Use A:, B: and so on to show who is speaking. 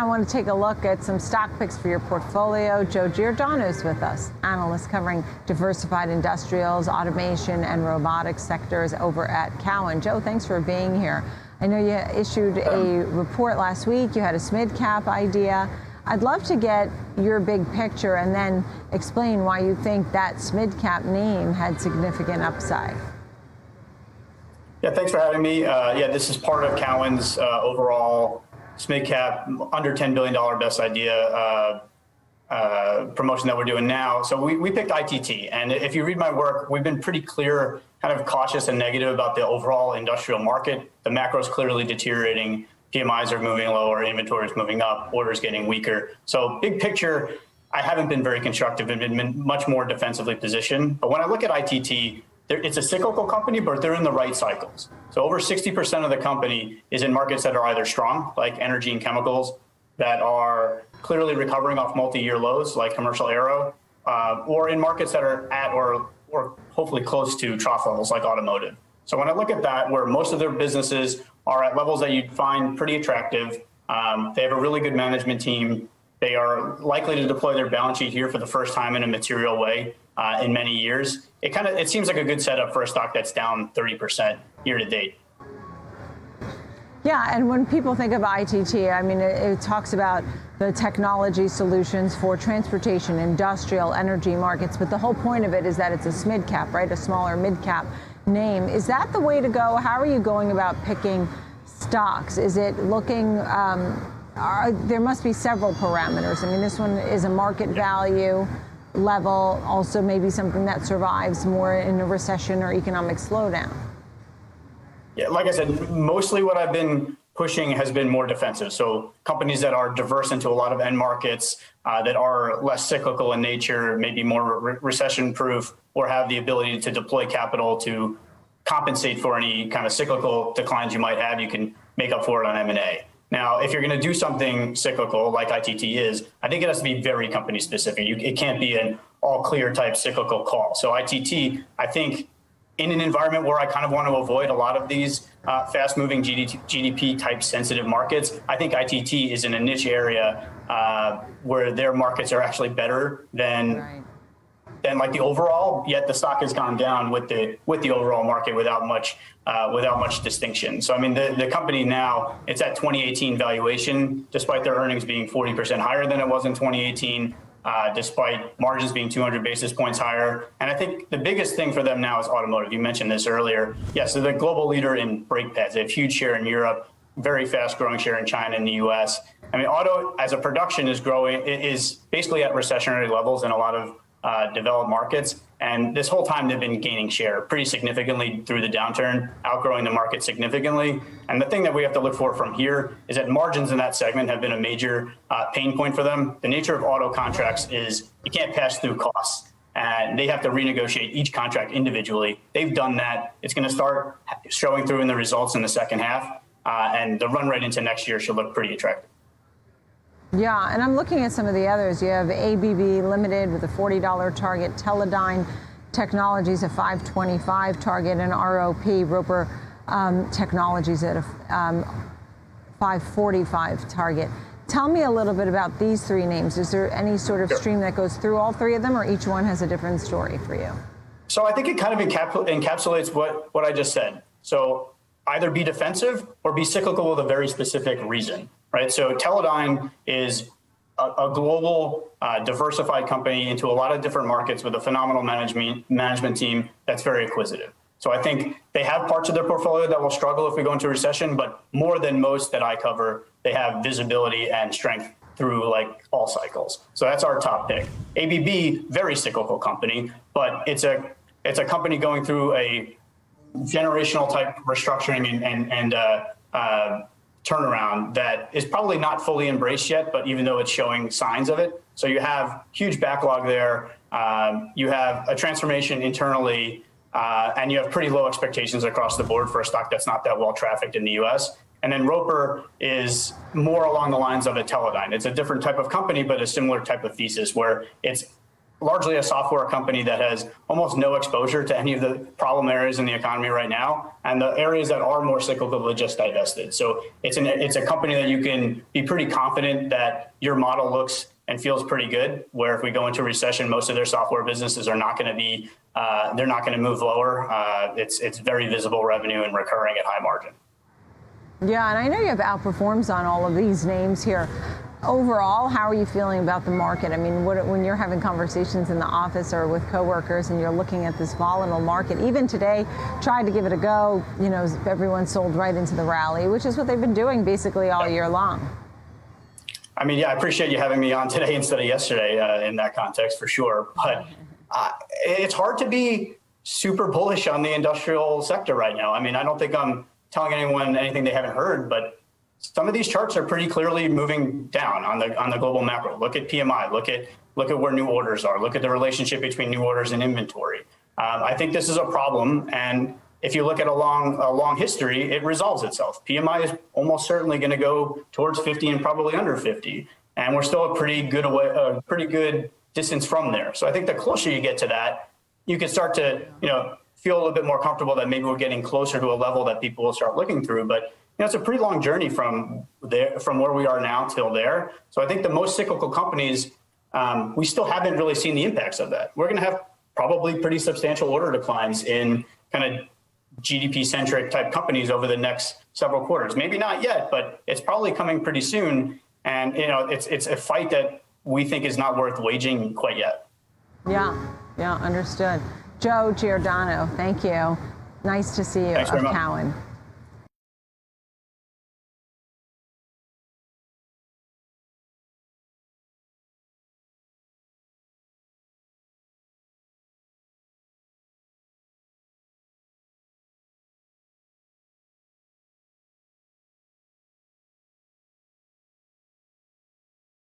A: I want to take a look at some stock picks for your portfolio. Joe Giordano is with us, analyst covering diversified industrials, automation, and robotics sectors over at Cowen. Joe, thanks for being here. I know you issued a report last week. You had a SMID cap idea. I'd love to get your big picture and then explain why you think that SMID cap name had significant upside.
B: Yeah, thanks for having me. Uh, yeah, this is part of Cowen's uh, overall SMID cap under $10 billion best idea uh, uh, promotion that we're doing now. So we, we picked ITT. And if you read my work, we've been pretty clear, kind of cautious and negative about the overall industrial market. The macro is clearly deteriorating. PMIs are moving lower, inventory is moving up, orders getting weaker. So big picture, I haven't been very constructive and been much more defensively positioned. But when I look at ITT, it's a cyclical company, but they're in the right cycles. So over 60% of the company is in markets that are either strong, like energy and chemicals, that are clearly recovering off multi-year lows, like commercial aero, uh, or in markets that are at or or hopefully close to trough levels, like automotive. So when I look at that, where most of their businesses are at levels that you'd find pretty attractive, um, they have a really good management team. They are likely to deploy their balance sheet here for the first time in a material way uh, in many years. It kind of it seems like a good setup for a stock that's down 30% year to date.
A: Yeah, and when people think of ITT, I mean, it, it, talks about the technology solutions for transportation, industrial, energy markets, but the whole point of it is that it's a SMID cap, right? A smaller mid cap name. Is that the way to go? How are you going about picking stocks? Is it looking, um, are, there must be several parameters. I mean, this one is a market value level also maybe something that survives more in a recession or economic slowdown?
B: Yeah, like I said, mostly what I've been pushing has been more defensive. So companies that are diverse into a lot of end markets uh, that are less cyclical in nature, maybe more re- recession proof, or have the ability to deploy capital to compensate for any kind of cyclical declines you might have. You can make up for it on M&A. Now, if you're going to do something cyclical like ITT is, I think it has to be very company specific. You, it can't be an all clear type cyclical call. So ITT, I think in an environment where I kind of want to avoid a lot of these uh, fast moving GDP type sensitive markets, I think ITT is in a niche area uh, where their markets are actually better than right than like the overall. Yet the stock has gone down with the with the overall market without much uh, without much distinction. So I mean, the the company now it's at 2018 valuation, despite their earnings being 40% higher than it was in 2018. Uh, despite margins being 200 basis points higher. And I think the biggest thing for them now is automotive. You mentioned this earlier. Yeah, so they're the global leader in brake pads. They have huge share in Europe, very fast growing share in China and the US. I mean, auto as a production is growing, is basically at recessionary levels in a lot of uh, developed markets. And this whole time, they've been gaining share pretty significantly through the downturn, outgrowing the market significantly. And the thing that we have to look for from here is that margins in that segment have been a major uh, pain point for them. The nature of auto contracts is you can't pass through costs. And they have to renegotiate each contract individually. They've done that. It's going to start showing through in the results in the second half. Uh, and the run rate into next year should look pretty attractive.
A: Yeah, and I'm looking at some of the others. You have ABB Limited with a $40 target, Teledyne Technologies a 525 target, and ROP Roper um, Technologies at a um, 545 target. Tell me a little bit about these three names. Is there any sort of stream that goes through all three of them, or each one has a different story for you?
B: So I think it kind of encapsulates what, what I just said. So either be defensive or be cyclical with a very specific reason right? So Teledyne is a, a global, uh, diversified company into a lot of different markets with a phenomenal management management team that's very acquisitive. So I think they have parts of their portfolio that will struggle if we go into recession, but more than most that I cover, they have visibility and strength through like all cycles. So that's our top pick. ABB, very cyclical company, but it's a it's a company going through a generational type restructuring and and, and uh, uh, turnaround that is probably not fully embraced yet, but even though it's showing signs of it. So you have huge backlog there. Um, you have a transformation internally, uh, and you have pretty low expectations across the board for a stock that's not that well trafficked in the US. And then Roper is more along the lines of a Teledyne. It's a different type of company, but a similar type of thesis where it's largely a software company that has almost no exposure to any of the problem areas in the economy right now, and the areas that are more cyclical are just divested. So it's an it's a company that you can be pretty confident that your model looks and feels pretty good. Where if we go into recession, most of their software businesses are not going to be uh, they're not going to move lower. Uh, it's it's very visible revenue and recurring at high margin.
A: Yeah, and I know you have outperforms on all of these names here. Overall, how are you feeling about the market? I mean, what, when you're having conversations in the office or with coworkers and you're looking at this volatile market, even today, tried to give it a go, you know, everyone sold right into the rally, which is what they've been doing basically all year long.
B: I mean, yeah, I appreciate you having me on today instead of yesterday uh, in that context for sure. But uh, it's hard to be super bullish on the industrial sector right now. I mean, I don't think I'm telling anyone anything they haven't heard, but some of these charts are pretty clearly moving down on the on the global macro. Look at PMI. Look at look at where new orders are. Look at the relationship between new orders and inventory. Um, I think this is a problem, and if you look at a long a long history, it resolves itself. PMI is almost certainly going to go towards 50 and probably under 50, and we're still a pretty good away, a pretty good distance from there. So I think the closer you get to that, you can start to you know feel a little bit more comfortable that maybe we're getting closer to a level that people will start looking through. But know, it's a pretty long journey from there, from where we are now till there. So I think the most cyclical companies, um, we still haven't really seen the impacts of that. We're going to have probably pretty substantial order declines in kind of GDP centric type companies over the next several quarters. Maybe not yet, but it's probably coming pretty soon. And you know, it's it's a fight that we think is not worth waging quite yet.
A: Yeah, yeah, understood. Joe Giordano, thank you. Nice to see you
B: Thanks
A: of Cowen.